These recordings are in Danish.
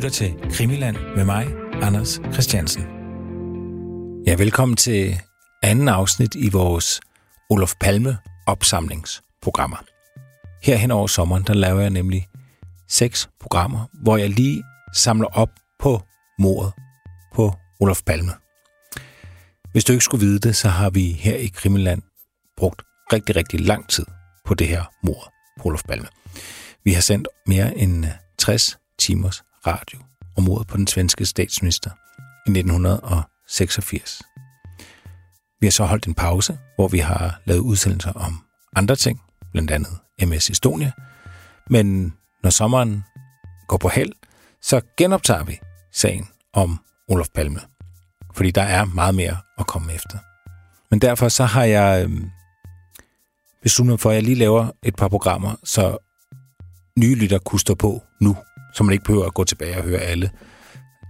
lytter til Krimiland med mig, Anders Christiansen. Ja, velkommen til anden afsnit i vores Olof Palme opsamlingsprogrammer. Her hen over sommeren, der laver jeg nemlig seks programmer, hvor jeg lige samler op på mordet på Olof Palme. Hvis du ikke skulle vide det, så har vi her i Krimiland brugt rigtig, rigtig lang tid på det her mord på Olof Palme. Vi har sendt mere end 60 timers radio om mordet på den svenske statsminister i 1986. Vi har så holdt en pause, hvor vi har lavet udsendelser om andre ting, blandt andet MS Estonia. Men når sommeren går på held, så genoptager vi sagen om Olof Palme. Fordi der er meget mere at komme efter. Men derfor så har jeg øhm, besluttet for, at jeg lige laver et par programmer, så nye lytter kunne stå på nu, så man ikke behøver at gå tilbage og høre alle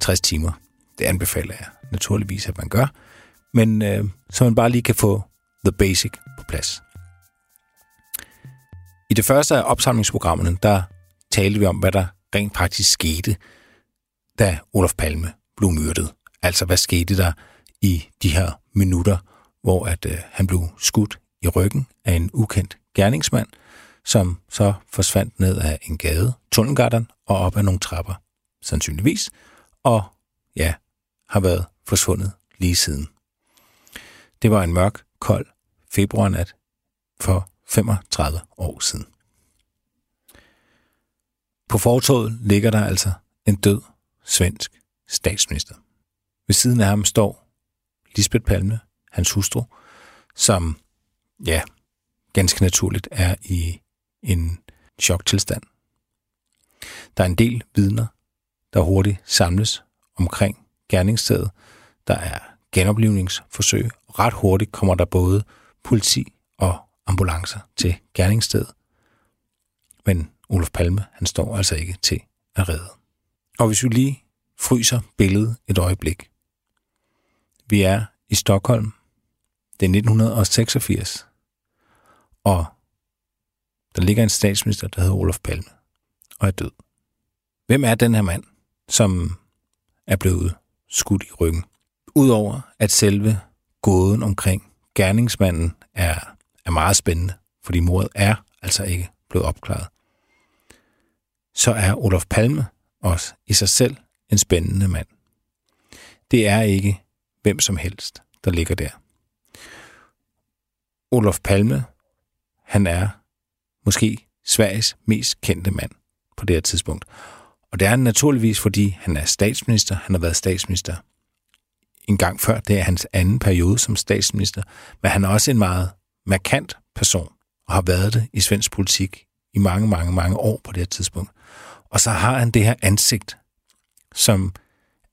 60 timer. Det anbefaler jeg naturligvis, at man gør. Men øh, så man bare lige kan få the basic på plads. I det første af opsamlingsprogrammerne, der talte vi om, hvad der rent faktisk skete, da Olof Palme blev myrdet. Altså, hvad skete der i de her minutter, hvor at øh, han blev skudt i ryggen af en ukendt gerningsmand, som så forsvandt ned ad en gade, Tunnelgarten, og op ad nogle trapper, sandsynligvis, og ja, har været forsvundet lige siden. Det var en mørk, kold februarnat for 35 år siden. På fortoget ligger der altså en død svensk statsminister. Ved siden af ham står Lisbeth Palme, hans hustru, som, ja, ganske naturligt er i en choktilstand. Der er en del vidner, der hurtigt samles omkring gerningsstedet. Der er genoplivningsforsøg. Ret hurtigt kommer der både politi og ambulancer til gerningsstedet. Men Olof Palme, han står altså ikke til at redde. Og hvis vi lige fryser billedet et øjeblik. Vi er i Stockholm. Det er 1986. Og der ligger en statsminister, der hedder Olof Palme, og er død. Hvem er den her mand, som er blevet skudt i ryggen? Udover at selve gåden omkring gerningsmanden er, er meget spændende, fordi mordet er altså ikke blevet opklaret, så er Olof Palme også i sig selv en spændende mand. Det er ikke hvem som helst, der ligger der. Olof Palme, han er måske Sveriges mest kendte mand på det her tidspunkt. Og det er han naturligvis, fordi han er statsminister. Han har været statsminister en gang før. Det er hans anden periode som statsminister. Men han er også en meget markant person, og har været det i svensk politik i mange, mange, mange år på det her tidspunkt. Og så har han det her ansigt, som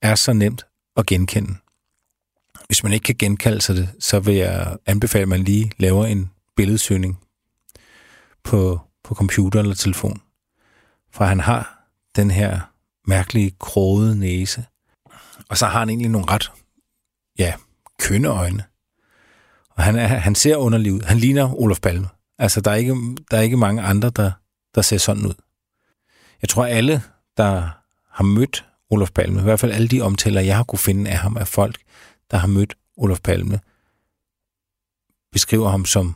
er så nemt at genkende. Hvis man ikke kan genkalde sig det, så vil jeg anbefale, at man lige laver en billedsøgning på, på computer eller telefon. For han har den her mærkelige krogede næse. Og så har han egentlig nogle ret, ja, kønne øjne. Og han, er, han ser underlig ud. Han ligner Olof Palme. Altså, der er ikke, der er ikke mange andre, der, der ser sådan ud. Jeg tror, alle, der har mødt Olof Palme, i hvert fald alle de omtaler, jeg har kunne finde af ham, af folk, der har mødt Olof Palme, beskriver ham som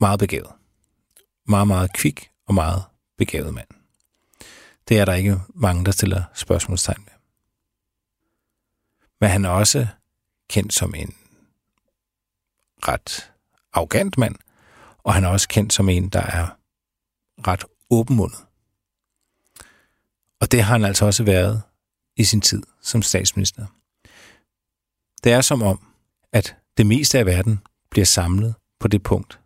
meget begavet meget, meget kvik og meget begavet mand. Det er der ikke mange, der stiller spørgsmålstegn ved. Men han er også kendt som en ret arrogant mand, og han er også kendt som en, der er ret åbenmundet. Og det har han altså også været i sin tid som statsminister. Det er som om, at det meste af verden bliver samlet på det punkt,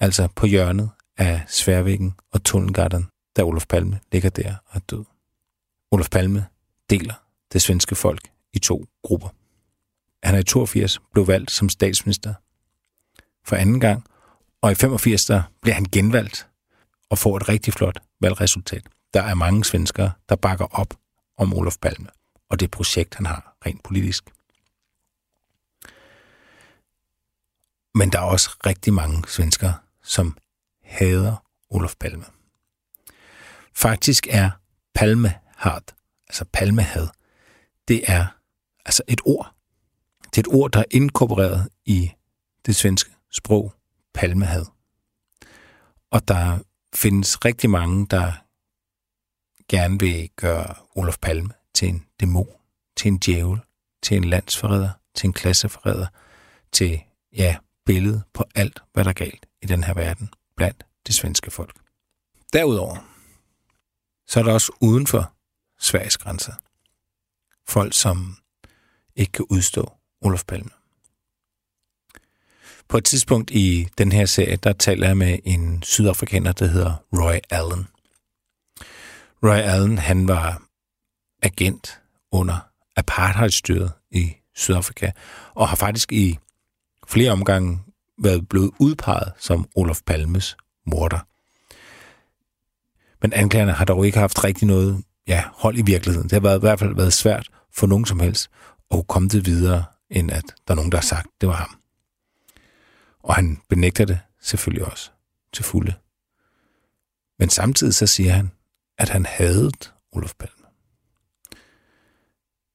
altså på hjørnet af Sværvæggen og Tunnelgarten, da Olof Palme ligger der og er død. Olof Palme deler det svenske folk i to grupper. Han er i 82 blev valgt som statsminister for anden gang, og i 85 der bliver han genvalgt og får et rigtig flot valgresultat. Der er mange svenskere, der bakker op om Olof Palme og det projekt, han har rent politisk. Men der er også rigtig mange svenskere, som hader Olof Palme. Faktisk er Palme altså palmehad, det er altså et ord. Det er et ord, der er inkorporeret i det svenske sprog, palmehad. Og der findes rigtig mange, der gerne vil gøre Olof Palme til en dæmon, til en djævel, til en landsforræder, til en klasseforræder, til, ja, billede på alt, hvad der er galt i den her verden blandt det svenske folk. Derudover, så er der også uden for Sveriges grænser folk, som ikke kan udstå Olof Palme. På et tidspunkt i den her serie, der taler jeg med en sydafrikaner, der hedder Roy Allen. Roy Allen, han var agent under apartheidstyret i Sydafrika, og har faktisk i flere omgange været blevet udpeget som Olof Palmes morder. Men anklagerne har dog ikke haft rigtig noget ja, hold i virkeligheden. Det har været, i hvert fald været svært for nogen som helst at komme det videre, end at der er nogen, der har sagt, det var ham. Og han benægter det selvfølgelig også til fulde. Men samtidig så siger han, at han havde Olof Palme.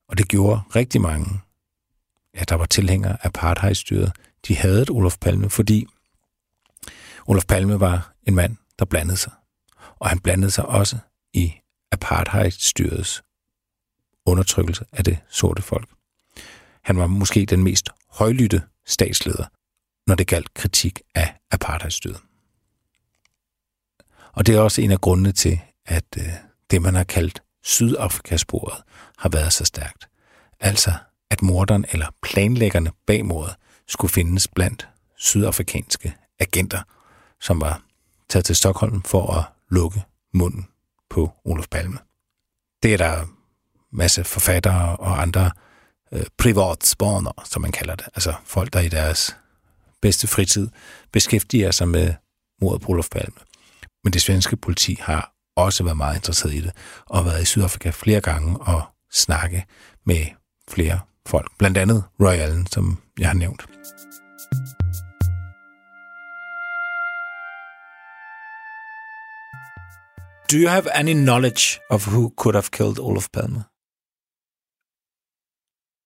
Og det gjorde rigtig mange, ja, der var tilhængere af apartheidstyret, de havde Olof Palme, fordi Olof Palme var en mand, der blandede sig. Og han blandede sig også i apartheidstyrets undertrykkelse af det sorte folk. Han var måske den mest højlytte statsleder, når det galt kritik af apartheidstyret. Og det er også en af grundene til, at øh, det, man har kaldt Sydafrikasporet, har været så stærkt. Altså, at morderen eller planlæggerne bag mordet skulle findes blandt sydafrikanske agenter, som var taget til Stockholm for at lukke munden på Olof Palme. Det er der masse forfattere og andre øh, privatspaner, som man kalder det. Altså folk, der i deres bedste fritid beskæftiger sig med mordet på Olof Palme. Men det svenske politi har også været meget interesseret i det, og været i Sydafrika flere gange og snakke med flere folk. Blandt andet Roy Allen, som jeg har nævnt. Do you have any knowledge of who could have killed Olof Palme?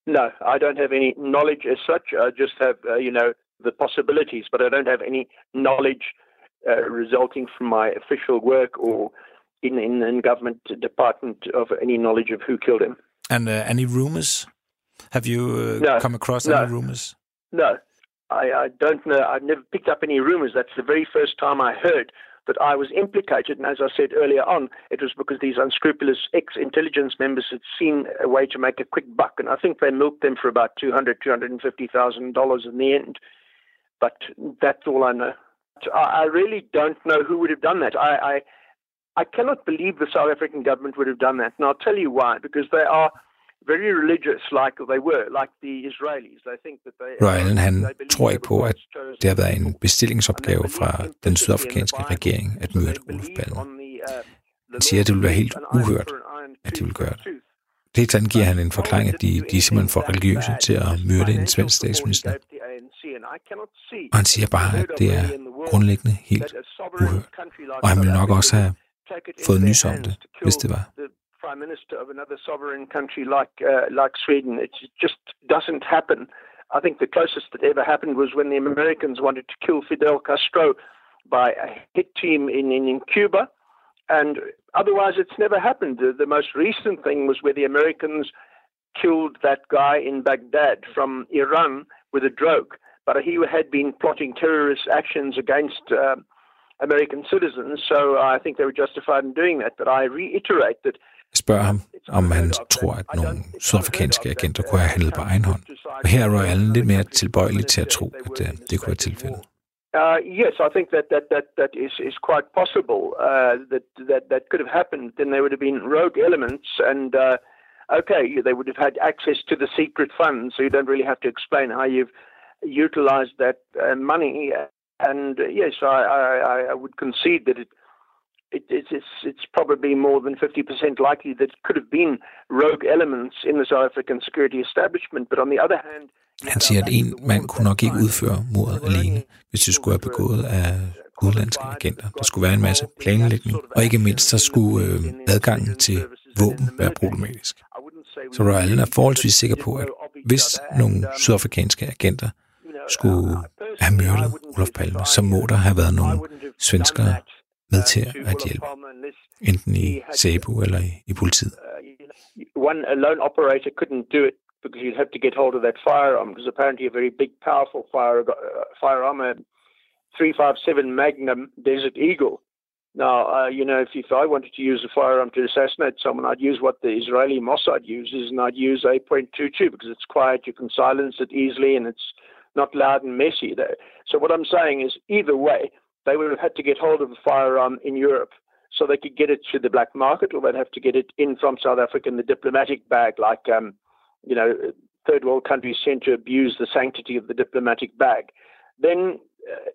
No, I don't have any knowledge as such. I just have, uh, you know, the possibilities, but I don't have any knowledge uh, resulting from my official work or in in, in government department of any knowledge of who killed him. And uh, any rumors? Have you uh, no, come across no, any rumors? No, I, I don't know. I've never picked up any rumors. That's the very first time I heard that I was implicated. And as I said earlier on, it was because these unscrupulous ex intelligence members had seen a way to make a quick buck. And I think they milked them for about $200,000, $250,000 in the end. But that's all I know. I really don't know who would have done that. I, I, I cannot believe the South African government would have done that. And I'll tell you why. Because they are very religious, like they were, like the Israelis. They think that they, Ryan, han tror ikke på, at det har været en bestillingsopgave fra den sydafrikanske regering at myrde Ulf Palme. Han siger, at det vil være helt uhørt, at de vil gøre det. Andet giver han en forklaring, at de, de er simpelthen for religiøse til at myrde en svensk statsminister. Og han siger bare, at det er grundlæggende helt uhørt. Og han vil nok også have fået nys om det, hvis det var. Prime minister of another sovereign country like uh, like Sweden. It just doesn't happen. I think the closest that ever happened was when the Americans wanted to kill Fidel Castro by a hit team in, in, in Cuba. And otherwise, it's never happened. The, the, most recent thing was where the Americans killed that guy in Baghdad from Iran with a drone. But he had been plotting terrorist actions against uh, American citizens, so I think they were justified in doing that. But I reiterate that spørger ham, om han tror, at nogle sydafrikanske agenter kunne have handlet på egen hånd. Og her er Roy Allen lidt mere tilbøjelig til at tro, at uh, det kunne være tilfældet. Uh, yes, I think that that that that is is quite possible. Uh, that that that could have happened. Then there would have been rogue elements, and uh, okay, they would have had access to the secret funds. So you don't really have to explain how you've utilized that uh, money. And uh, yes, I, I I would concede that it it, it's, it's probably more than 50% likely that it could have been rogue elements in the South African security establishment. But on the other hand, han siger, at en mand kunne nok ikke udføre mordet alene, hvis det skulle være begået af udlandske agenter. Der skulle være en masse planlægning, og ikke mindst, så skulle øh, adgangen til våben være problematisk. Så Royalen er forholdsvis sikker på, at hvis nogle sydafrikanske agenter skulle have myrdet Olof Palme, så må der have været nogle svenskere med til at hjælpe, enten i SABU eller i, i politiet. One alone operator couldn't do it because you'd have to get hold of that firearm, because apparently a very big, powerful fire, uh, firearm, a 357 Magnum Desert Eagle. Now, uh, you know, if, if I wanted to use a firearm to assassinate someone, I'd use what the Israeli Mossad uses, and I'd use a .22 because it's quiet, you can silence it easily, and it's not loud and messy. Though. So what I'm saying is, either way, they would have had to get hold of a firearm in Europe so they could get it to the black market, or they'd have to get it in from South Africa in the diplomatic bag, like um, you know, third world countries tend to abuse the sanctity of the diplomatic bag. Then uh,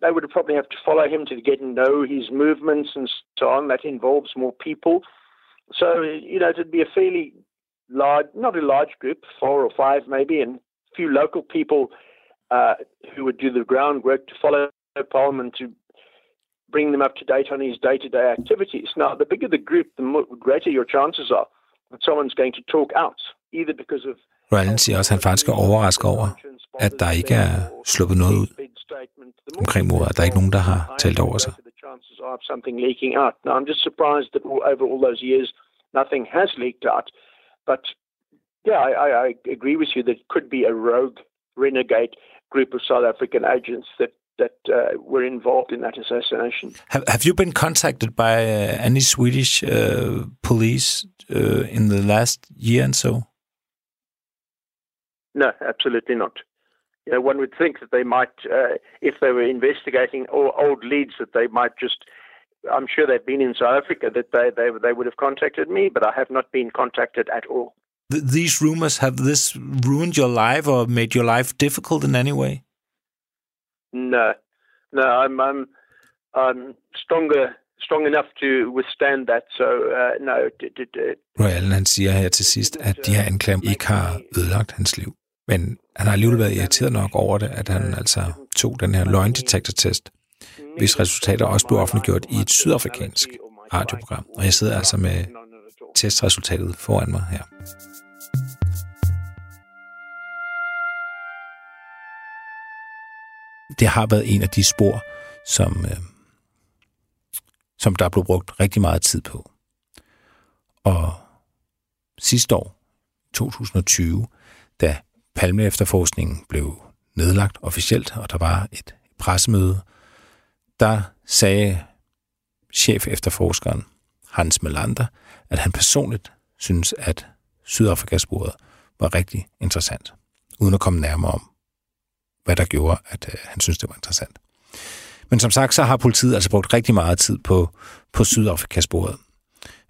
they would probably have to follow him to get and know his movements and so on. That involves more people. So you know, it'd be a fairly large, not a large group, four or five maybe, and a few local people uh, who would do the groundwork to follow Parliament to bring them up to date on his day to day activities. Now, the bigger the group, the more, greater your chances are that someone's going to talk out, either because of. Ryan siger også, at han faktisk er overrasket over, at der ikke er sluppet noget ud omkring mordet, at der er ikke nogen, der har talt over sig. Something leaking out. Now, I'm just surprised that over all those years, nothing has leaked out. But yeah, I, I agree with you that it could be a rogue renegade group of South African agents that that uh, were involved in that assassination. Have Have you been contacted by uh, any Swedish uh, police uh, in the last year and so? No, absolutely not. You know, one would think that they might, uh, if they were investigating old leads, that they might just. I'm sure they've been in South Africa that they they they would have contacted me, but I have not been contacted at all. Th these rumors have this ruined your life or made your life difficult in any way? No, no, I'm I'm I'm stronger strong enough to withstand that. So uh, no. It, it, Royal han siger her til sidst, at de her anklager ikke har ødelagt hans liv. Men han har alligevel været irriteret nok over det, at han altså tog den her løgndetektortest, hvis resultater også blev offentliggjort i et sydafrikansk radioprogram. Og jeg sidder altså med testresultatet foran mig her. Det har været en af de spor, som, øh, som der blev brugt rigtig meget tid på. Og sidste år, 2020, da Palme efterforskningen blev nedlagt officielt, og der var et pressemøde, der sagde chef efterforskeren Hans Melander, at han personligt synes, at Sydafrikasporet var rigtig interessant, uden at komme nærmere om, hvad der gjorde, at øh, han synes, det var interessant. Men som sagt, så har politiet altså brugt rigtig meget tid på, på Sydafrikasporet.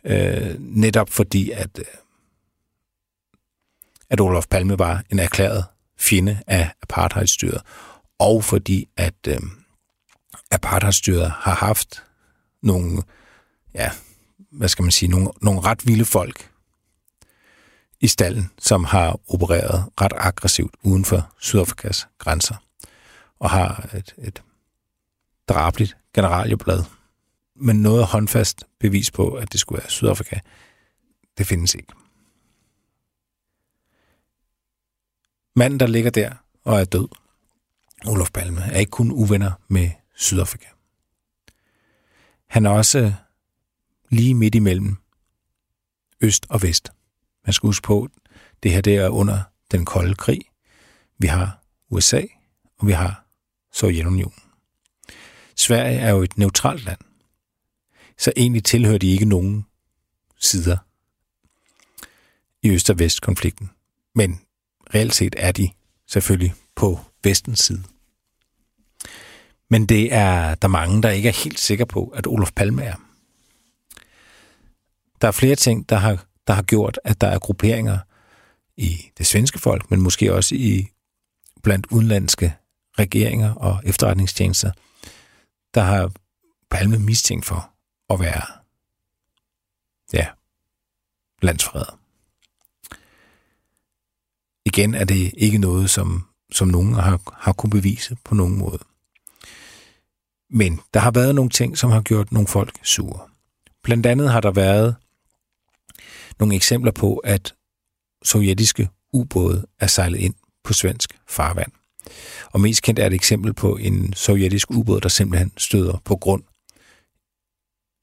Øh, netop fordi, at, øh, at Olof Palme var en erklæret fjende af apartheidstyret, og fordi, at øh, apartheidstyret har haft nogle, ja, hvad skal man sige, nogle, nogle ret vilde folk i stallen, som har opereret ret aggressivt uden for Sydafrikas grænser, og har et, et drabligt generalieblad. Men noget håndfast bevis på, at det skulle være Sydafrika, det findes ikke. Manden, der ligger der og er død, Olof Palme, er ikke kun uvenner med Sydafrika. Han er også øh, lige midt imellem øst og vest. Man skal huske på, det her det er under den kolde krig. Vi har USA, og vi har Sovjetunionen. Sverige er jo et neutralt land, så egentlig tilhører de ikke nogen sider i Øst- og Vest-konflikten. Men reelt set er de selvfølgelig på vestens side. Men det er der mange, der ikke er helt sikre på, at Olof Palme er. Der er flere ting, der har, der har gjort, at der er grupperinger i det svenske folk, men måske også i blandt udenlandske regeringer og efterretningstjenester, der har Palme mistænkt for at være ja, landsforræder. Igen er det ikke noget, som, som nogen har, har kunne bevise på nogen måde. Men der har været nogle ting, som har gjort nogle folk sure. Blandt andet har der været nogle eksempler på, at sovjetiske ubåde er sejlet ind på svensk farvand. Og mest kendt er et eksempel på en sovjetisk ubåd, der simpelthen støder på grund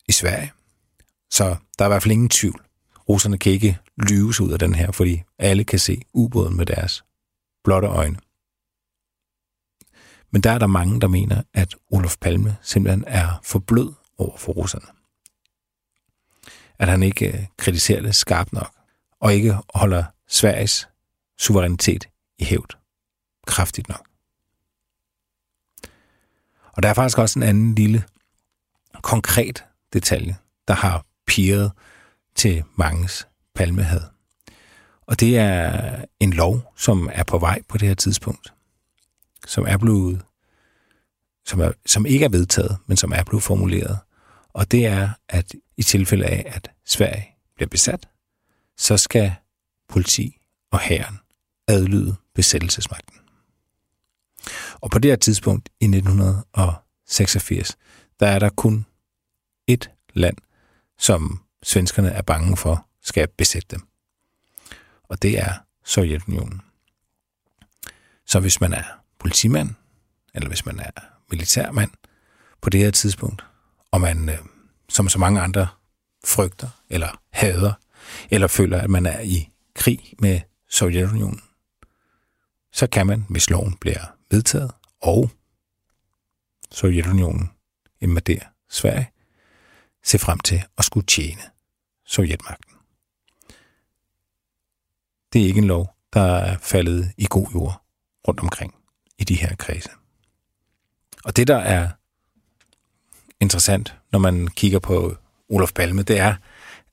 i Sverige. Så der er i hvert fald ingen tvivl. Russerne kan ikke lyves ud af den her, fordi alle kan se ubåden med deres blotte øjne. Men der er der mange, der mener, at Olof Palme simpelthen er for blød over for russerne. At han ikke øh, kritiserer det skarpt nok, og ikke holder Sveriges suverænitet i hævd kraftigt nok. Og der er faktisk også en anden lille konkret detalje, der har piret til manges palmehad. Og det er en lov, som er på vej på det her tidspunkt, som er blevet, som, er, som ikke er vedtaget, men som er blevet formuleret. Og det er, at i tilfælde af, at Sverige bliver besat, så skal politi og hæren adlyde besættelsesmagten. Og på det her tidspunkt i 1986, der er der kun et land, som svenskerne er bange for skal besætte dem. Og det er Sovjetunionen. Så hvis man er politimand, eller hvis man er militærmand på det her tidspunkt, og man, øh, som så mange andre, frygter eller hader, eller føler, at man er i krig med Sovjetunionen, så kan man, hvis loven bliver vedtaget, og Sovjetunionen invaderer Sverige, se frem til at skulle tjene Sovjetmagten. Det er ikke en lov, der er faldet i god jord rundt omkring i de her kredse. Og det, der er interessant, når man kigger på Olof Palme, det er,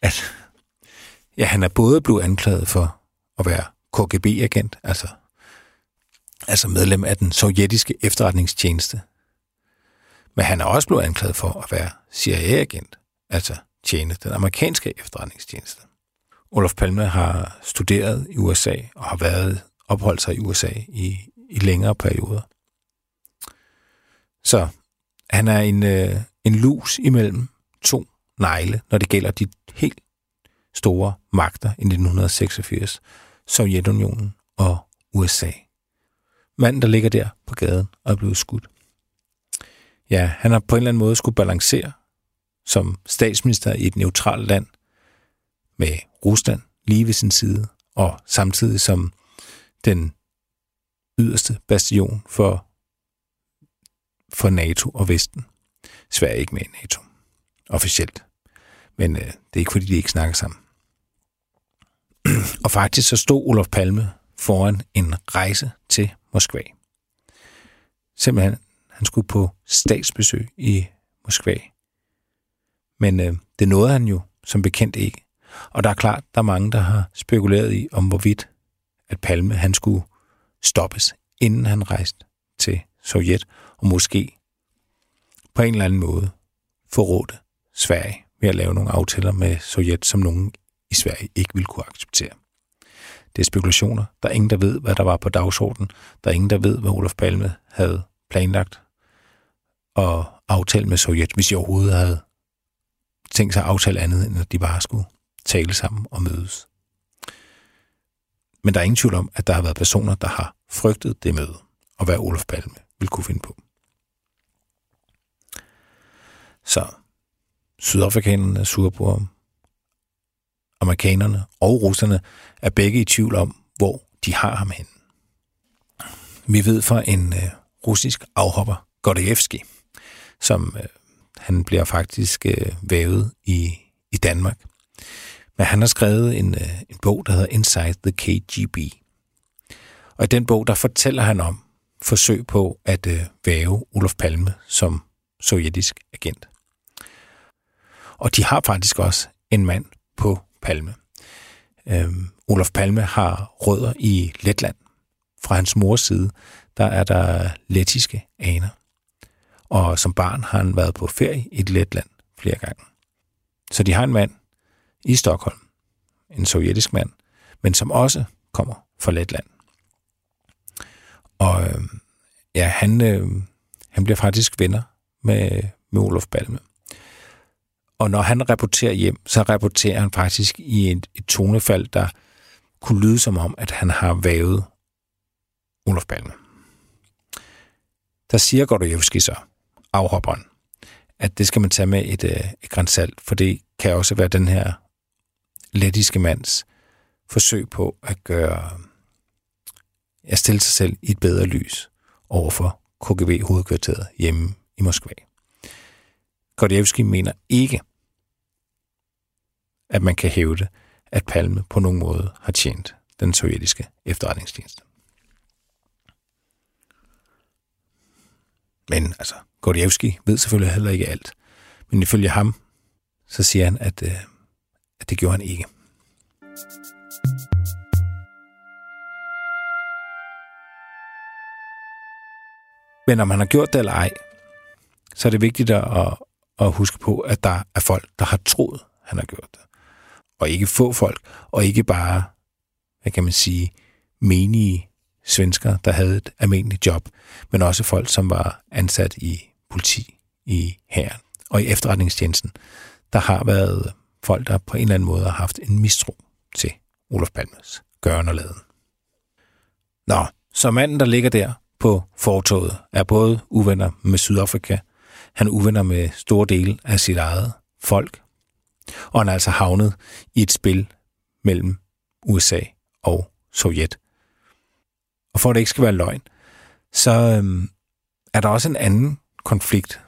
at ja, han er både blevet anklaget for at være KGB-agent, altså, altså medlem af den sovjetiske efterretningstjeneste, men han er også blevet anklaget for at være CIA-agent, altså tjene den amerikanske efterretningstjeneste. Olof Palme har studeret i USA og har været opholdt sig i USA i, i længere perioder. Så han er en, øh, en lus imellem to negle, når det gælder de helt store magter i 1986, Sovjetunionen og USA. Manden, der ligger der på gaden og er blevet skudt. Ja, han har på en eller anden måde skulle balancere som statsminister i et neutralt land med Rusland lige ved sin side, og samtidig som den yderste bastion for, for NATO og Vesten. Sverige ikke med i NATO, officielt. Men øh, det er ikke, fordi de ikke snakker sammen. og faktisk så stod Olof Palme foran en rejse til Moskva. Simpelthen, han skulle på statsbesøg i Moskva. Men øh, det nåede han jo som bekendt ikke. Og der er klart, der er mange, der har spekuleret i, om hvorvidt at Palme han skulle stoppes, inden han rejste til Sovjet, og måske på en eller anden måde forrådte Sverige ved at lave nogle aftaler med Sovjet, som nogen i Sverige ikke ville kunne acceptere. Det er spekulationer. Der er ingen, der ved, hvad der var på dagsordenen. Der er ingen, der ved, hvad Olof Palme havde planlagt og aftale med Sovjet, hvis de overhovedet havde tænkt sig at aftale andet, end at de bare skulle tale sammen og mødes. Men der er ingen tvivl om, at der har været personer, der har frygtet det møde, og hvad Olof Palme vil kunne finde på. Så sydafrikanerne er sure på ham. Amerikanerne og russerne er begge i tvivl om, hvor de har ham hen. Vi ved fra en øh, russisk afhopper, Gordievski, som øh, han bliver faktisk øh, vævet i, i Danmark. Men han har skrevet en, øh, en bog, der hedder Inside the KGB. Og i den bog, der fortæller han om forsøg på at øh, væve Olof Palme som sovjetisk agent. Og de har faktisk også en mand på Palme. Øhm, Olof Palme har rødder i Letland. Fra hans mors side, der er der lettiske aner. Og som barn har han været på ferie i Letland flere gange. Så de har en mand i Stockholm, en sovjetisk mand, men som også kommer fra Letland. Og øh, ja, han, øh, han bliver faktisk venner med, med Olof Palme. Og når han rapporterer hjem, så rapporterer han faktisk i et, et tonefald, der kunne lyde som om, at han har vævet Olof Palme. Der siger Gordojevski så, afhopperen, at det skal man tage med et, øh, et grænsalt, for det kan også være den her lettiske mands forsøg på at gøre at stille sig selv i et bedre lys overfor KGB-hovedkvarteret hjemme i Moskva. Gordievski mener ikke, at man kan hævde, at Palme på nogen måde har tjent den sovjetiske efterretningstjeneste. Men altså, Gordievski ved selvfølgelig heller ikke alt. Men ifølge ham, så siger han, at, øh, at det gjorde han ikke. Men om man har gjort det eller ej, så er det vigtigt at, at huske på, at der er folk, der har troet, han har gjort det. Og ikke få folk, og ikke bare, hvad kan man sige, menige svensker, der havde et almindeligt job, men også folk, som var ansat i politi, i hæren og i efterretningstjenesten. Der har været folk, der på en eller anden måde har haft en mistro til Olof Palmes gøren og laden. Nå, så manden, der ligger der på fortoget, er både uvenner med Sydafrika, han er uvenner med store dele af sit eget folk, og han er altså havnet i et spil mellem USA og Sovjet. Og for at det ikke skal være løgn, så øhm, er der også en anden konflikt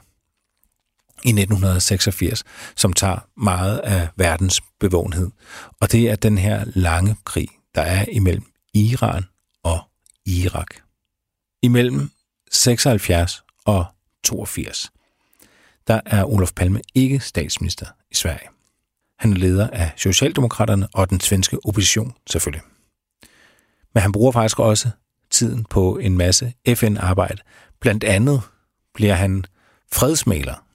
i 1986, som tager meget af verdens bevågenhed. Og det er den her lange krig, der er imellem Iran og Irak. Imellem 76 og 82, der er Olof Palme ikke statsminister i Sverige. Han er leder af Socialdemokraterne og den svenske opposition selvfølgelig. Men han bruger faktisk også tiden på en masse FN-arbejde. Blandt andet bliver han fredsmaler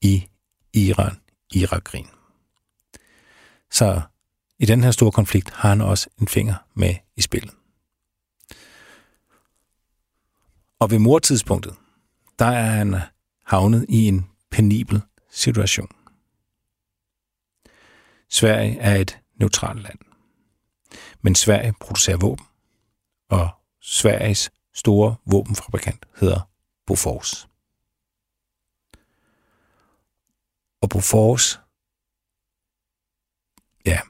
i Iran-Irak-krigen. Så i den her store konflikt har han også en finger med i spillet. Og ved mortidspunktet, der er han havnet i en penibel situation. Sverige er et neutralt land. Men Sverige producerer våben, og Sveriges store våbenfabrikant hedder Bofors. Og Bofors, ja,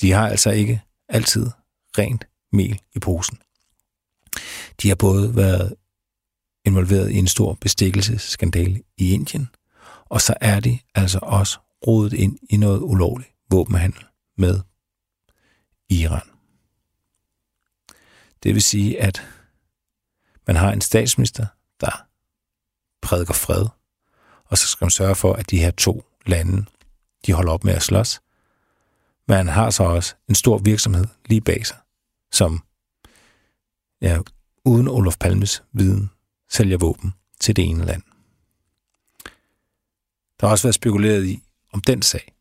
de har altså ikke altid rent mel i posen. De har både været involveret i en stor bestikkelsesskandale i Indien, og så er de altså også rodet ind i noget ulovlig våbenhandel med Iran. Det vil sige, at man har en statsminister, der prædiker fred, og så skal man sørge for, at de her to lande, de holder op med at slås. Men han har så også en stor virksomhed lige bag sig, som ja, uden Olof Palmes viden sælger våben til det ene land. Der har også været spekuleret i, om den sag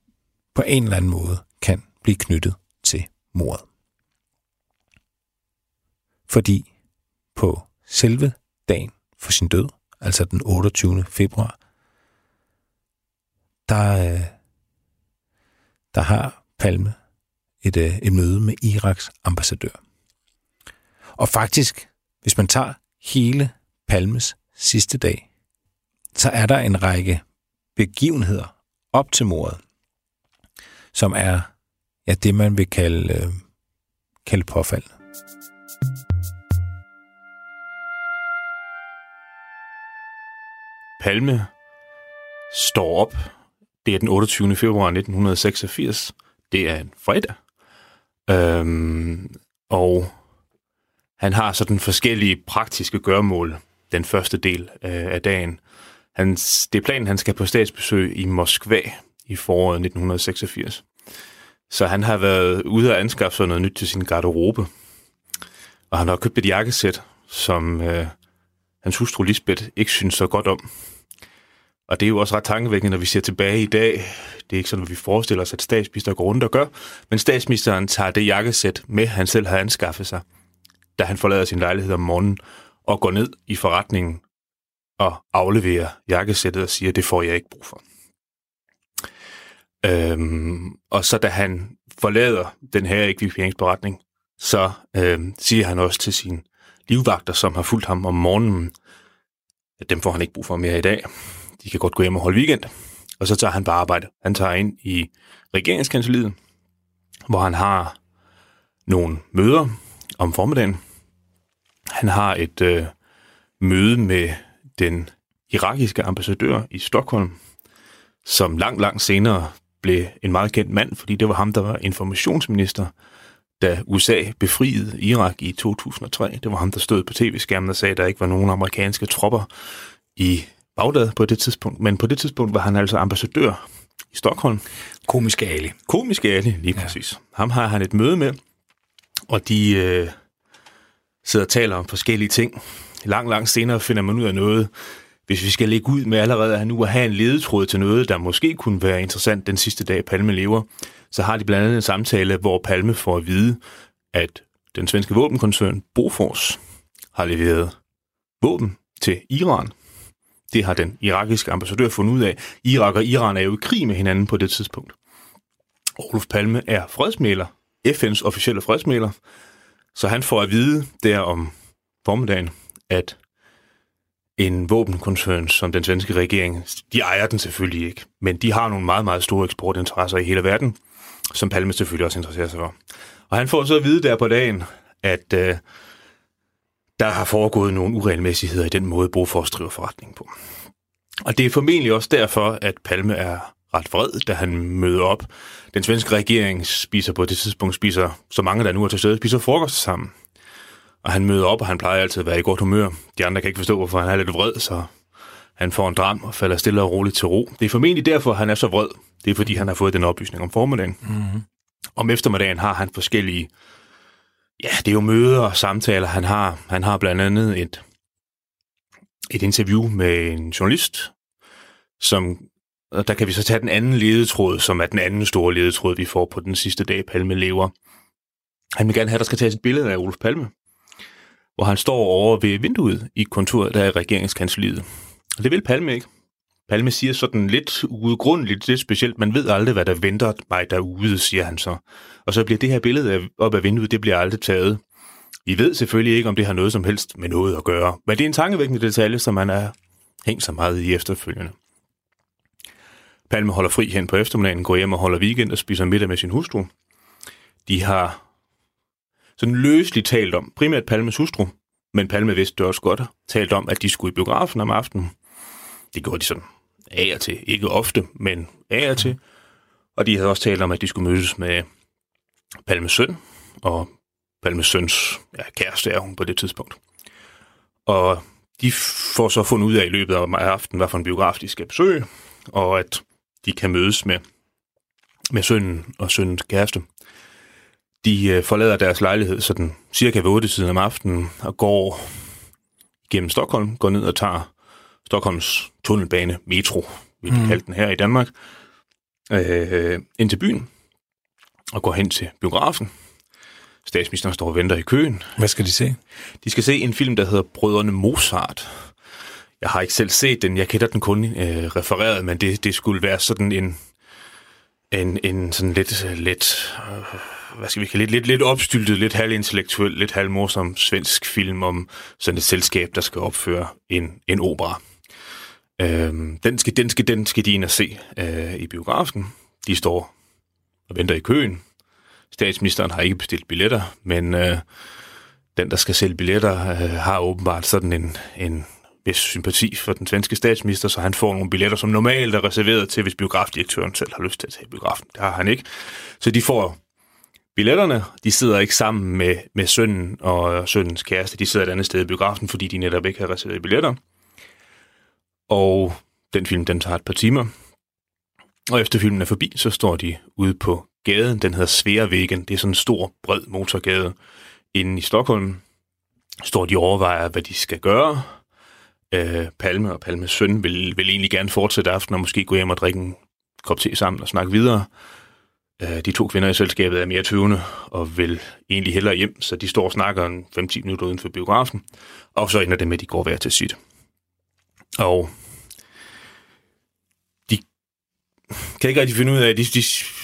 på en eller anden måde kan blive knyttet til mordet. Fordi på selve dagen for sin død, altså den 28. februar, der, øh, der har Palme et, øh, et møde med Iraks ambassadør. Og faktisk, hvis man tager hele Palmes sidste dag, så er der en række begivenheder op til mordet, som er ja, det, man vil kalde, øh, kalde påfaldende. Palme står op. Det er den 28. februar 1986. Det er en fredag. Øhm, og han har sådan forskellige praktiske gørmål den første del øh, af dagen. Hans, det er planen, han skal på statsbesøg i Moskva i foråret 1986. Så han har været ude og anskaffe sig noget nyt til sin garderobe. Og han har købt et jakkesæt, som øh, hans hustru Lisbeth ikke synes så godt om. Og det er jo også ret tankevækkende, når vi ser tilbage i dag. Det er ikke sådan, at vi forestiller os, at statsminister går rundt og gør. Men statsministeren tager det jakkesæt med, han selv har anskaffet sig, da han forlader sin lejlighed om morgenen, og går ned i forretningen og afleverer jakkesættet og siger, det får jeg ikke brug for. Øhm, og så da han forlader den her ekviperingsberetning, så øhm, siger han også til sine livvagter, som har fulgt ham om morgenen, at dem får han ikke brug for mere i dag. De kan godt gå hjem og holde weekend. Og så tager han på arbejde. Han tager ind i regeringskanseliet, hvor han har nogle møder om formiddagen. Han har et øh, møde med den irakiske ambassadør i Stockholm, som langt, langt senere blev en meget kendt mand, fordi det var ham, der var informationsminister, da USA befriede Irak i 2003. Det var ham, der stod på tv-skærmen og sagde, at der ikke var nogen amerikanske tropper i Bagdad på det tidspunkt. Men på det tidspunkt var han altså ambassadør i Stockholm. Komisk Ali. Komisk Ali, lige præcis. Ja. Ham har han et møde med, og de øh, sidder og taler om forskellige ting. Langt, langt senere finder man ud af noget, hvis vi skal lægge ud med allerede at nu at have en ledetråd til noget, der måske kunne være interessant den sidste dag, Palme lever, så har de blandt andet en samtale, hvor Palme får at vide, at den svenske våbenkoncern Bofors har leveret våben til Iran. Det har den irakiske ambassadør fundet ud af. Irak og Iran er jo i krig med hinanden på det tidspunkt. Olof Palme er fredsmæler, FN's officielle fredsmæler, så han får at vide der om formiddagen, at en våbenkoncern som den svenske regering, de ejer den selvfølgelig ikke, men de har nogle meget, meget store eksportinteresser i hele verden, som Palme selvfølgelig også interesserer sig for. Og han får så at vide der på dagen, at øh, der har foregået nogle uregelmæssigheder i den måde, Bofors driver forretning på. Og det er formentlig også derfor, at Palme er ret vred, da han møder op. Den svenske regering spiser på det tidspunkt, spiser så mange, der nu er til stede, spiser frokost sammen. Og han møder op, og han plejer altid at være i godt humør. De andre kan ikke forstå, hvorfor han er lidt vred, så han får en dram og falder stille og roligt til ro. Det er formentlig derfor, han er så vred. Det er fordi, han har fået den oplysning om formiddagen. Mm-hmm. Om eftermiddagen har han forskellige... Ja, det er jo møder og samtaler, han har. Han har blandt andet et, et interview med en journalist, som og der kan vi så tage den anden ledetråd, som er den anden store ledetråd, vi får på den sidste dag, Palme lever. Han vil gerne have, at der skal tages et billede af Olof Palme hvor han står over ved vinduet i kontoret, der er i regeringskanseliet. Og det vil Palme ikke. Palme siger sådan lidt uudgrundeligt, lidt specielt, man ved aldrig, hvad der venter mig derude, siger han så. Og så bliver det her billede op af vinduet, det bliver aldrig taget. Vi ved selvfølgelig ikke, om det har noget som helst med noget at gøre, men det er en tankevækkende detalje, som man er hængt så meget i efterfølgende. Palme holder fri hen på eftermiddagen, går hjem og holder weekend og spiser middag med sin hustru. De har sådan løsligt talt om, primært Palmes hustru, men Palme vidste det også godt, talt om, at de skulle i biografen om aftenen. Det gjorde de sådan af og til. Ikke ofte, men af og til. Og de havde også talt om, at de skulle mødes med Palmes søn, og Palmes søns ja, kæreste er hun på det tidspunkt. Og de får så fundet ud af i løbet af aftenen, hvad for en biograf de skal besøge, og at de kan mødes med, med sønnen og sønnens kæreste. De øh, forlader deres lejlighed sådan cirka ved 8 tiden om aftenen og går gennem Stockholm, går ned og tager Stockholms tunnelbane, metro, vi mm. kalde den her i Danmark, øh, ind til byen og går hen til biografen. Statsministeren står og venter i køen. Hvad skal de se? De skal se en film, der hedder Brødrene Mozart. Jeg har ikke selv set den, jeg kender den kun øh, refereret, men det, det skulle være sådan en, en, en sådan lidt, lidt øh, hvad skal vi kalde lidt, lidt, lidt opstyltet, lidt halvintellektuel, lidt halvmorsom svensk film om sådan et selskab, der skal opføre en, en opera. Øhm, den, skal, den, skal, den skal de ind og se øh, i biografen. De står og venter i køen. Statsministeren har ikke bestilt billetter, men øh, den, der skal sælge billetter, øh, har åbenbart sådan en, en vis sympati for den svenske statsminister, så han får nogle billetter, som normalt er reserveret til, hvis biografdirektøren selv har lyst til at tage biografen. Det har han ikke. Så de får billetterne. De sidder ikke sammen med, med sønnen og sønnens kæreste. De sidder et andet sted i biografen, fordi de netop ikke har reserveret billetter. Og den film, den tager et par timer. Og efter filmen er forbi, så står de ude på gaden. Den hedder Sveavägen. Det er sådan en stor, bred motorgade inde i Stockholm. Står de og overvejer, hvad de skal gøre. Øh, Palme og Palmes søn vil, vil egentlig gerne fortsætte aftenen og måske gå hjem og drikke en kop te sammen og snakke videre. Øh, de to kvinder i selskabet er mere tøvende og vil egentlig hellere hjem, så de står og snakker en 5-10 minutter uden for biografen, og så ender det med, at de går hver til sit. Og de kan ikke rigtig finde ud af, de, de,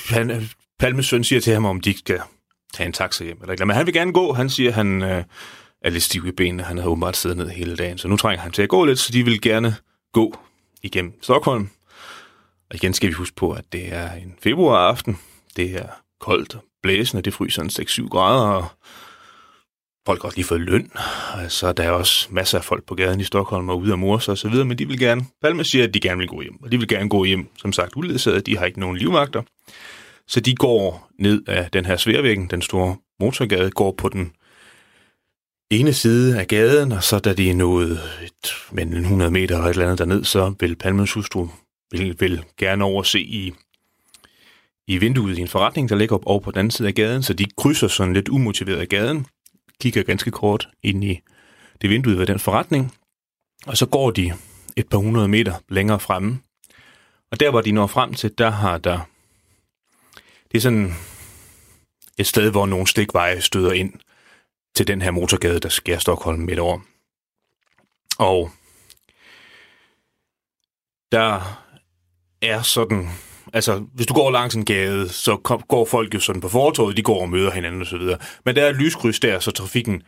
han, Palmes søn siger til ham, om de skal tage en taxa hjem. Eller ikke. Men han vil gerne gå. Han siger, han øh, er lidt stiv i benene. Han har åbenbart siddet ned hele dagen. Så nu trænger han til at gå lidt, så de vil gerne gå igennem Stockholm. Og igen skal vi huske på, at det er en februaraften. Det er koldt og blæsende. Det fryser en 6-7 grader, og folk har også lige fået løn. Altså, der er også masser af folk på gaden i Stockholm og ude af mors og så videre, men de vil gerne, Palme siger, at de gerne vil gå hjem. Og de vil gerne gå hjem, som sagt, uledsaget. De har ikke nogen livvagter. Så de går ned af den her sværvæggen, den store motorgade, går på den ene side af gaden, og så da de er nået et, men 100 meter eller et eller andet derned, så vil Palmes hustru vil, vil gerne overse i, i vinduet i en forretning, der ligger op over på den anden side af gaden, så de krydser sådan lidt umotiveret af gaden, kigger ganske kort ind i det vindue ved den forretning, og så går de et par hundrede meter længere fremme. Og der, hvor de når frem til, der har der... Det er sådan et sted, hvor nogle stikveje støder ind til den her motorgade, der skærer Stockholm midt over. Og der er sådan... Altså, hvis du går langs en gade, så går folk jo sådan på fortorvet, de går og møder hinanden osv. Men der er et lyskryds der, så trafikken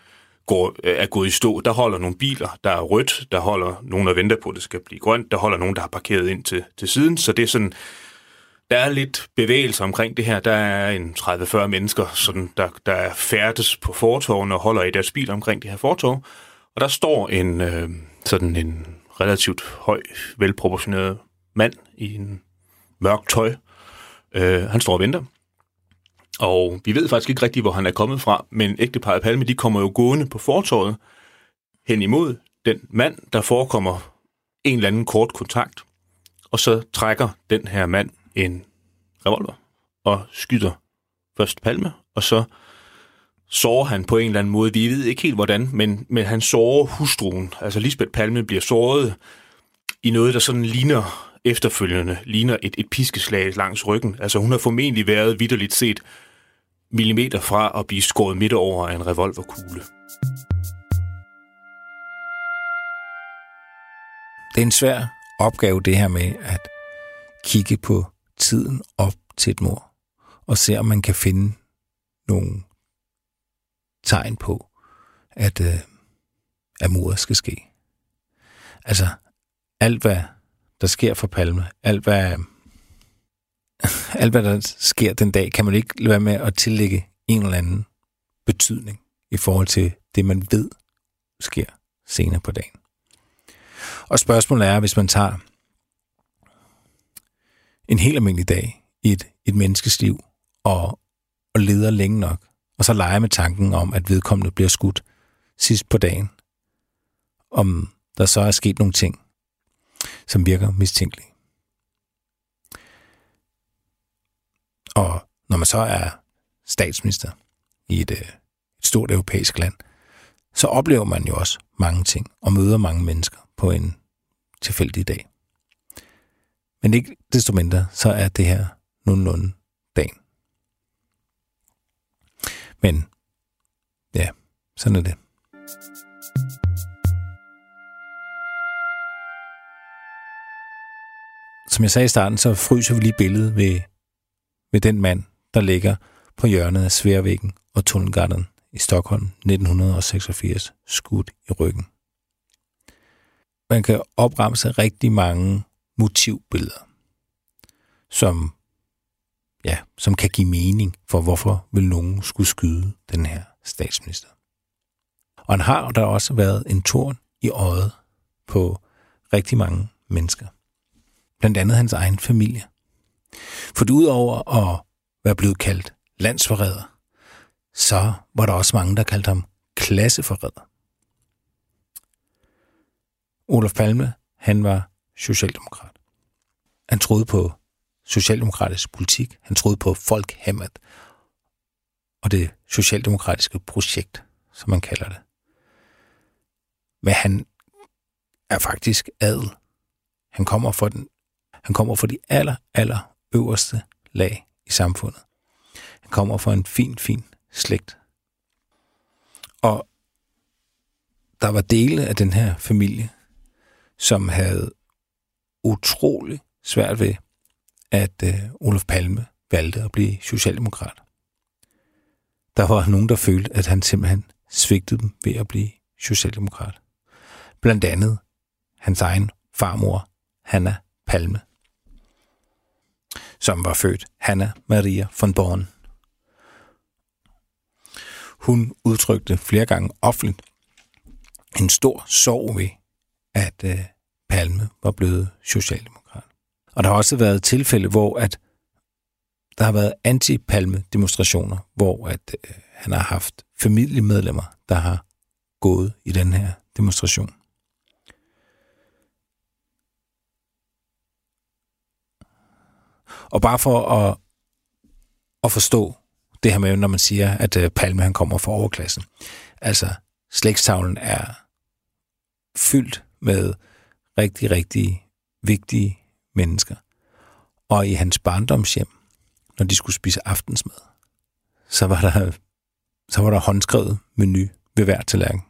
går, øh, er gået i stå. Der holder nogle biler, der er rødt, der holder nogen, der venter på, at det skal blive grønt, der holder nogen, der har parkeret ind til, til siden. Så det er sådan, der er lidt bevægelse omkring det her. Der er en 30-40 mennesker, sådan, der, der er færdes på fortorven og holder i deres bil omkring det her fortorv. Og der står en, øh, sådan en relativt høj, velproportioneret mand i en mørk tøj. Øh, han står og venter. Og vi ved faktisk ikke rigtigt, hvor han er kommet fra, men ægteparet Palme, de kommer jo gående på fortorvet hen imod den mand, der forekommer en eller anden kort kontakt, og så trækker den her mand en revolver og skyder først Palme, og så sårer han på en eller anden måde. Vi ved ikke helt hvordan, men, men han sårer hustruen. Altså Lisbeth Palme bliver såret i noget, der sådan ligner efterfølgende, ligner et, et piskeslag langs ryggen. Altså hun har formentlig været vidderligt set millimeter fra at blive skåret midt over af en revolverkugle. Det er en svær opgave, det her med at kigge på tiden op til et mor, og ser, om man kan finde nogle tegn på, at, øh, at mordet skal ske. Altså, alt hvad der sker for Palme, alt hvad, alt hvad der sker den dag, kan man ikke lade være med at tillægge en eller anden betydning i forhold til det, man ved sker senere på dagen. Og spørgsmålet er, hvis man tager en helt almindelig dag i et, et menneskes liv og, og leder længe nok, og så leger med tanken om, at vedkommende bliver skudt sidst på dagen, om der så er sket nogle ting, som virker mistænkelige. Og når man så er statsminister i et, øh, et stort europæisk land, så oplever man jo også mange ting og møder mange mennesker på en tilfældig dag. Men ikke desto mindre, så er det her nogenlunde dagen. Men ja, sådan er det. Som jeg sagde i starten, så fryser vi lige billedet ved, ved den mand, der ligger på hjørnet af Sværvæggen og Tunnelgarden i Stockholm 1986, skudt i ryggen. Man kan opremse rigtig mange motivbilleder, som, ja, som kan give mening for, hvorfor vil nogen skulle skyde den her statsminister. Og han har der også været en torn i øjet på rigtig mange mennesker. Blandt andet hans egen familie. For udover at være blevet kaldt landsforræder, så var der også mange, der kaldte ham klasseforræder. Olof Palme, han var socialdemokrat. Han troede på socialdemokratisk politik. Han troede på folkhemmet og det socialdemokratiske projekt, som man kalder det. Men han er faktisk adel. Han kommer fra den han kommer fra de aller, aller øverste lag i samfundet. Han kommer fra en fin, fin slægt. Og der var dele af den her familie, som havde utrolig svært ved at øh, Olof Palme valgte at blive socialdemokrat. Der var nogen, der følte, at han simpelthen svigtede dem ved at blive socialdemokrat. Blandt andet hans egen farmor, Hanna Palme, som var født Hanna Maria von Born. Hun udtrykte flere gange offentligt en stor sorg ved, at øh, Palme var blevet socialdemokrat. Og der har også været tilfælde, hvor at der har været anti-Palme-demonstrationer, hvor at øh, han har haft familiemedlemmer, der har gået i den her demonstration. Og bare for at, at forstå det her med, når man siger, at øh, Palme han kommer fra overklassen. Altså, slægtstavlen er fyldt med rigtig, rigtig vigtige mennesker. Og i hans barndomshjem, når de skulle spise aftensmad, så var der, så var der håndskrevet menu ved hver tallerken.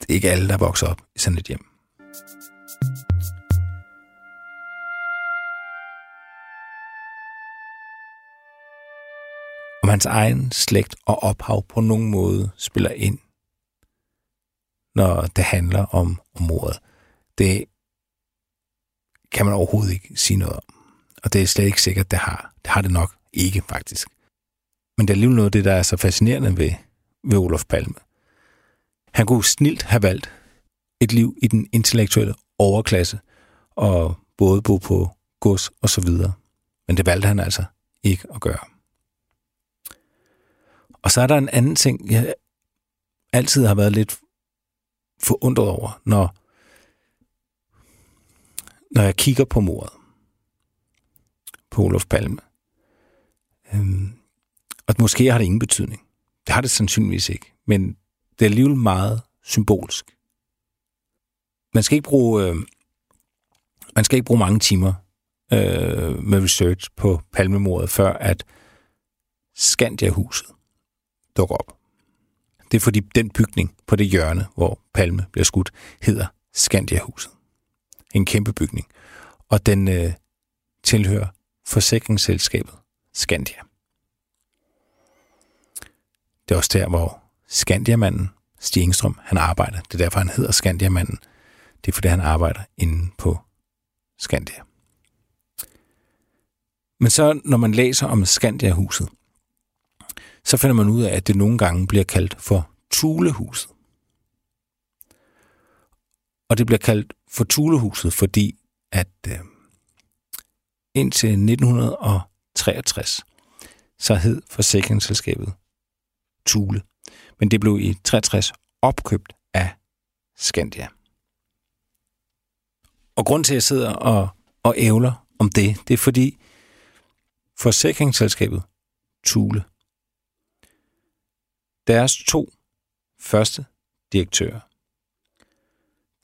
Det er ikke alle, der vokser op i sådan et hjem. Om hans egen slægt og ophav på nogen måde spiller ind, når det handler om, om mordet. Det kan man overhovedet ikke sige noget om. Og det er slet ikke sikkert, det har. Det har det nok ikke, faktisk. Men det er alligevel noget af det, der er så fascinerende ved, ved Olof Palme. Han kunne snilt have valgt et liv i den intellektuelle overklasse, og både bo på gods og så videre. Men det valgte han altså ikke at gøre. Og så er der en anden ting, jeg altid har været lidt forundret over, når, når jeg kigger på mordet på Olof Palme. Øhm, og måske har det ingen betydning. Det har det sandsynligvis ikke. Men det er alligevel meget symbolsk. Man skal ikke bruge, øh, man skal ikke bruge mange timer øh, med research på Palmemordet, før at Skandia-huset dukker op. Det er fordi den bygning på det hjørne, hvor Palme bliver skudt, hedder Skandia-huset. En kæmpe bygning. Og den øh, tilhører forsikringsselskabet Skandia. Det er også der, hvor Skandiamanden, Stig Engstrøm, han arbejder. Det er derfor, han hedder Skandiamanden. Det er fordi, han arbejder inde på Skandia. Men så, når man læser om Skandia-huset, så finder man ud af, at det nogle gange bliver kaldt for Tulehuset. Og det bliver kaldt for Tulehuset, fordi at øh, indtil 1963, så hed forsikringsselskabet Tule. Men det blev i 63 opkøbt af Skandia. Og grund til, at jeg sidder og, og ævler om det, det er fordi forsikringsselskabet Tule, deres to første direktører,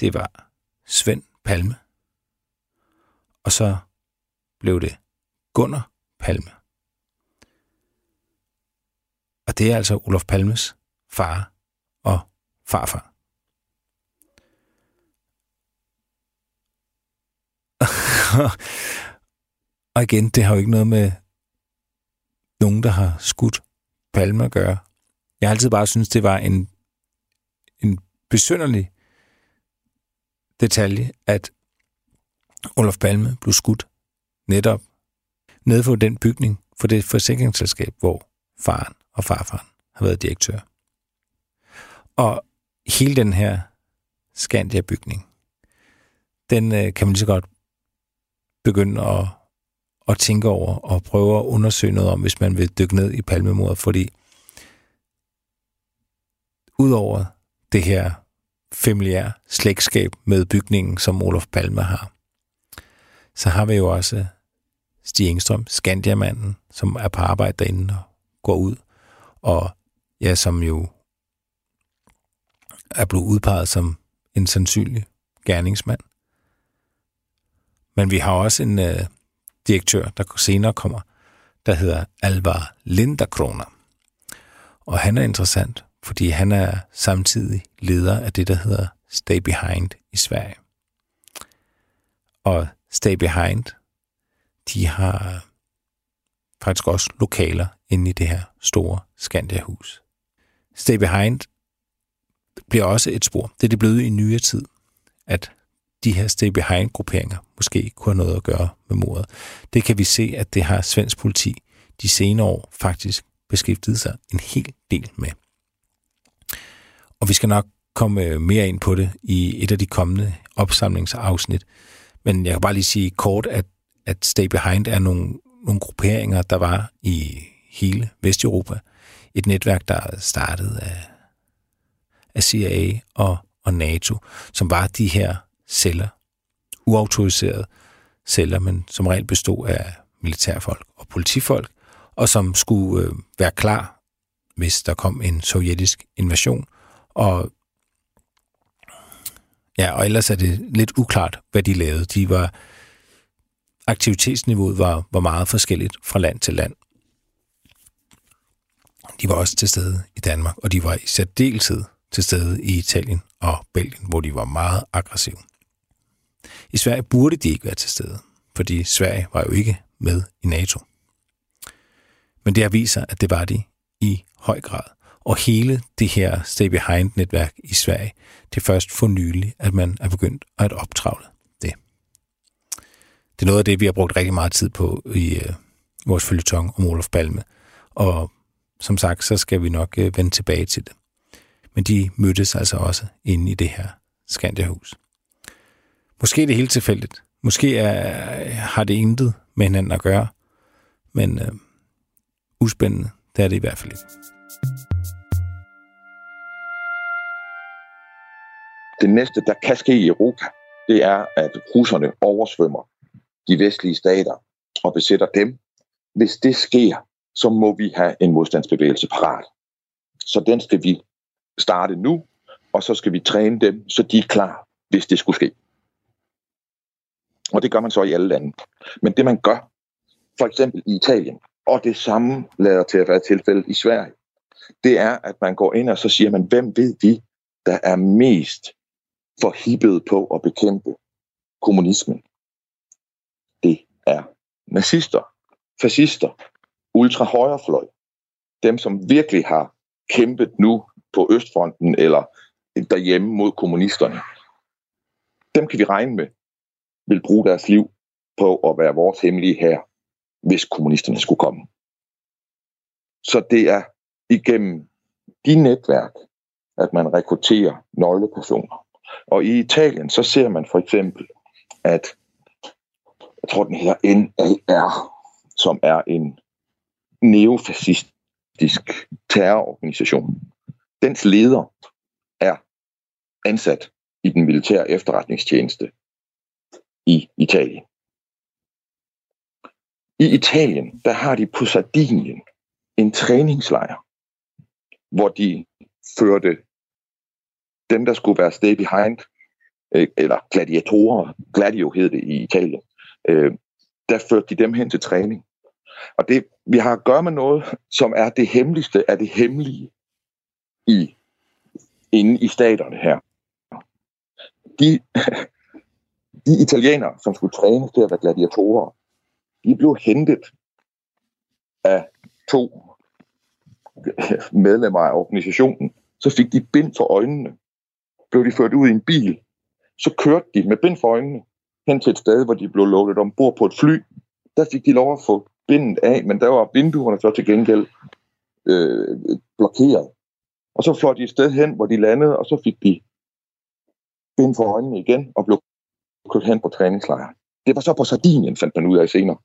det var Svend Palme, og så blev det Gunnar Palme. Og det er altså Olof Palmes far og farfar. og igen, det har jo ikke noget med nogen, der har skudt Palme at gøre. Jeg har altid bare synes det var en, en besynderlig detalje, at Olof Palme blev skudt netop nede for den bygning for det forsikringsselskab, hvor faren og farfaren har været direktør. Og hele den her Skandia-bygning, den øh, kan man lige så godt begynde at, at tænke over og prøve at undersøge noget om, hvis man vil dykke ned i palmemordet, fordi udover det her familiær slægtskab med bygningen, som Olof Palme har, så har vi jo også Stig Engstrøm, Skandiamanden, som er på arbejde derinde og går ud, og ja, som jo er blevet udpeget som en sandsynlig gerningsmand. Men vi har også en øh, direktør, der senere kommer, der hedder Alvar Linderkroner. Og han er interessant, fordi han er samtidig leder af det, der hedder Stay Behind i Sverige. Og Stay Behind, de har faktisk også lokaler inde i det her store Skandia-hus. Stay Behind bliver også et spor. Det er det blevet i nyere tid, at de her Stay Behind-grupperinger måske kunne have noget at gøre med mordet. Det kan vi se, at det har svensk politi de senere år faktisk beskæftiget sig en hel del med. Og vi skal nok komme øh, mere ind på det i et af de kommende opsamlingsafsnit. Men jeg kan bare lige sige kort, at, at Stay Behind er nogle, nogle grupperinger, der var i hele Vesteuropa. Et netværk, der startede af, af CIA og, og NATO, som var de her celler, uautoriserede celler, men som reelt bestod af militærfolk og politifolk, og som skulle øh, være klar, hvis der kom en sovjetisk invasion. Og ja, og ellers er det lidt uklart, hvad de lavede. De var aktivitetsniveauet var, var meget forskelligt fra land til land. De var også til stede i Danmark, og de var i særdeleshed til stede i Italien og Belgien, hvor de var meget aggressive. I Sverige burde de ikke være til stede, fordi Sverige var jo ikke med i NATO. Men det har vist sig, at det var de i høj grad. Og hele det her Stay Behind-netværk i Sverige, det er først for nylig, at man er begyndt at optravle det. Det er noget af det, vi har brugt rigtig meget tid på i øh, vores følgetong om Olof Palme. Og som sagt, så skal vi nok øh, vende tilbage til det. Men de mødtes altså også inde i det her Skandiahus. Måske er det helt tilfældigt. Måske er, har det intet med hinanden at gøre. Men øh, uspændende, det er det i hvert fald ikke. Det næste, der kan ske i Europa, det er, at russerne oversvømmer de vestlige stater og besætter dem. Hvis det sker, så må vi have en modstandsbevægelse parat. Så den skal vi starte nu, og så skal vi træne dem, så de er klar, hvis det skulle ske. Og det gør man så i alle lande. Men det man gør, for eksempel i Italien, og det samme lader til at være tilfældet i Sverige, det er, at man går ind og så siger man, hvem ved vi, der er mest forhippet på at bekæmpe kommunismen? Det er nazister, fascister, ultrahøjrefløj. Dem, som virkelig har kæmpet nu på Østfronten eller derhjemme mod kommunisterne. Dem kan vi regne med, vil bruge deres liv på at være vores hemmelige her, hvis kommunisterne skulle komme. Så det er igennem de netværk, at man rekrutterer nøglepersoner. Og i Italien, så ser man for eksempel, at jeg tror, den her NAR, som er en neofascistisk terrororganisation. Dens leder er ansat i den militære efterretningstjeneste i Italien. I Italien, der har de på Sardinien en træningslejr, hvor de førte dem, der skulle være stay behind, øh, eller gladiatorer, gladio hed det i Italien, øh, der førte de dem hen til træning. Og det, vi har at gøre med noget, som er det hemmeligste af det hemmelige i, inde i staterne her. De, de italienere, som skulle trænes til at være gladiatorer, de blev hentet af to medlemmer af organisationen. Så fik de bind for øjnene. Blev de ført ud i en bil. Så kørte de med bind for øjnene hen til et sted, hvor de blev lukket ombord på et fly. Der fik de lov at få bindet af, men der var vinduerne så til gengæld øh, blokeret. Og så fløj de et sted hen, hvor de landede, og så fik de bind for øjnene igen og blev kørt hen på træningslejr. Det var så på Sardinien, fandt man ud af senere.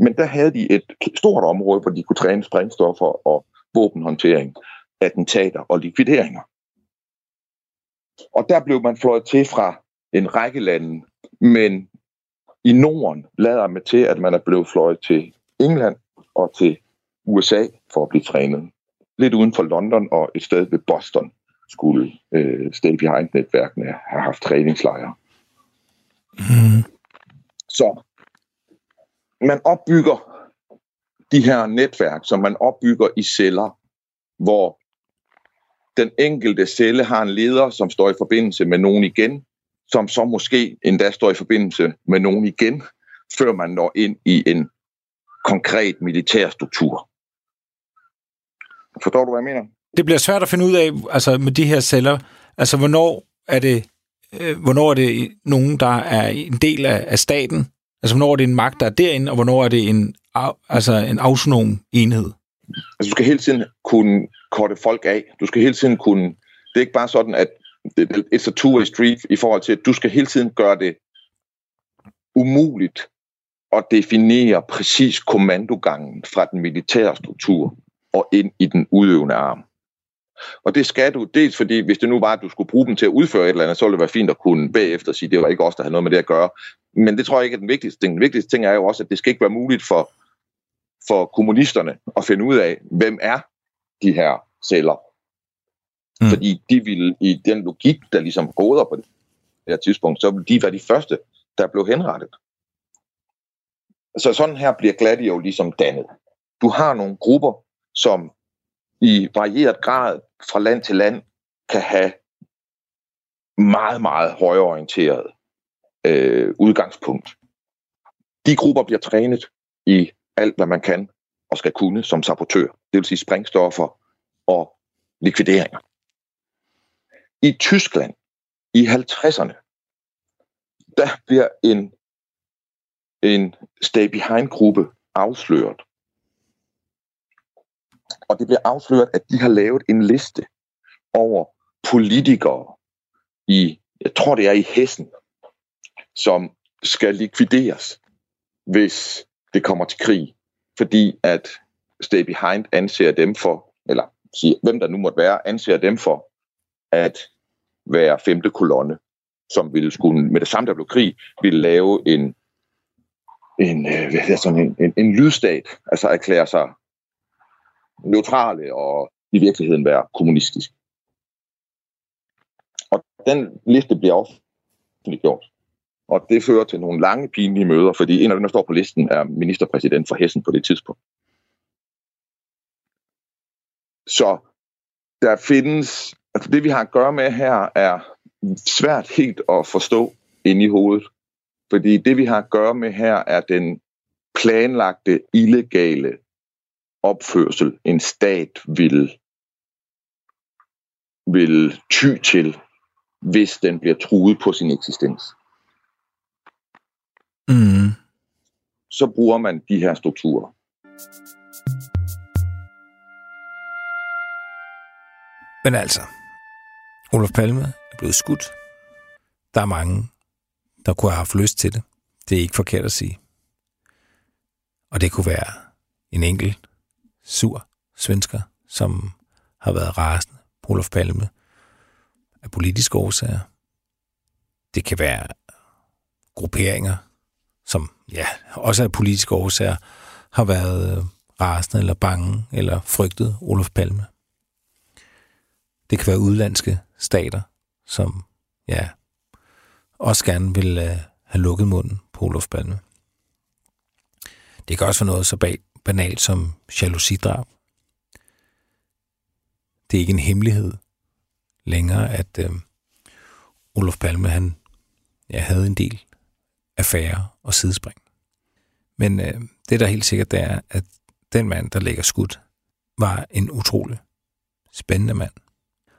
Men der havde de et stort område, hvor de kunne træne sprængstoffer og våbenhåndtering, attentater og likvideringer. Og der blev man fløjet til fra en række lande, men i Norden lader man til, at man er blevet fløjet til England og til USA for at blive trænet. Lidt uden for London og et sted ved Boston skulle øh, Stay Behind-netværkene have haft træningslejre. Mm. Så man opbygger de her netværk, som man opbygger i celler, hvor den enkelte celle har en leder, som står i forbindelse med nogen igen, som så måske endda står i forbindelse med nogen igen, før man når ind i en konkret militær struktur. Forstår du, hvad jeg mener? Det bliver svært at finde ud af, altså med de her celler, altså hvornår er det, øh, hvornår er det nogen, der er en del af, af staten? Altså hvornår er det en magt, der er derinde, og hvornår er det en, altså en autonom enhed? Altså du skal hele tiden kunne korte folk af. Du skal hele tiden kunne... Det er ikke bare sådan, at it's a two-way street i forhold til, at du skal hele tiden gøre det umuligt at definere præcis kommandogangen fra den militære struktur og ind i den udøvende arm. Og det skal du, dels fordi, hvis det nu var, at du skulle bruge dem til at udføre et eller andet, så ville det være fint at kunne bagefter sige, at det var ikke os, der havde noget med det at gøre. Men det tror jeg ikke er den vigtigste ting. Den vigtigste ting er jo også, at det skal ikke være muligt for, for kommunisterne at finde ud af, hvem er de her celler. Mm. Fordi de ville i den logik, der ligesom råder på det her tidspunkt, så ville de være de første, der blev henrettet. Så sådan her bliver Gladio ligesom dannet. Du har nogle grupper, som i varieret grad fra land til land kan have meget, meget højorienteret øh, udgangspunkt. De grupper bliver trænet i alt, hvad man kan og skal kunne som sabotør. Det vil sige sprængstoffer og likvideringer. I Tyskland i 50'erne, der bliver en, en stay behind-gruppe afsløret. Og det bliver afsløret, at de har lavet en liste over politikere i, jeg tror det er i Hessen, som skal likvideres, hvis det kommer til krig. Fordi at Stay Behind anser dem for, eller siger, hvem der nu måtte være, anser dem for at være femte kolonne, som ville skulle, med det samme der blev krig, ville lave en, en, øh, hvad er sådan en, en, en lydstat, altså erklære sig neutrale og i virkeligheden være kommunistisk. Og den liste bliver offentliggjort. Og det fører til nogle lange, pinlige møder, fordi en af dem, der står på listen, er ministerpræsident for Hessen på det tidspunkt. Så der findes, altså det vi har at gøre med her, er svært helt at forstå ind i hovedet. Fordi det vi har at gøre med her, er den planlagte, illegale opførsel, en stat vil, vil ty til, hvis den bliver truet på sin eksistens. Mm. Så bruger man de her strukturer. Men altså, Olof Palme er blevet skudt. Der er mange, der kunne have haft lyst til det. Det er ikke forkert at sige. Og det kunne være en enkelt sur svensker, som har været rasende på Olof Palme af politiske årsager. Det kan være grupperinger, som ja, også af politiske årsager har været øh, rasende eller bange eller frygtet Olof Palme. Det kan være udlandske stater, som ja, også gerne vil uh, have lukket munden på Olof Palme. Det kan også være noget så bag, banalt som jalousidrab. Det er ikke en hemmelighed længere, at uh, Olof Palme han ja, havde en del affære og sidespring. Men uh, det, der er helt sikkert, det er, at den mand, der ligger skudt, var en utrolig spændende mand.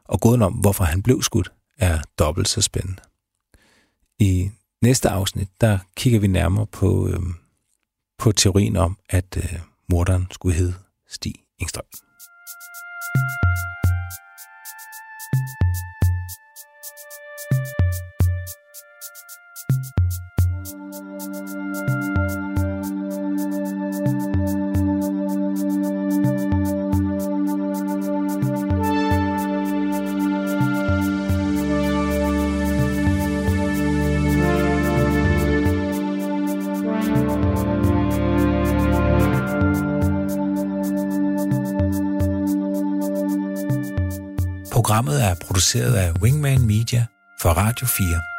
Og gåden om, hvorfor han blev skudt, er dobbelt så spændende. I næste afsnit, der kigger vi nærmere på, øh, på teorien om, at øh, morderen skulle hedde Stig Engstrøm. thank you produceret af Wingman Media for Radio 4.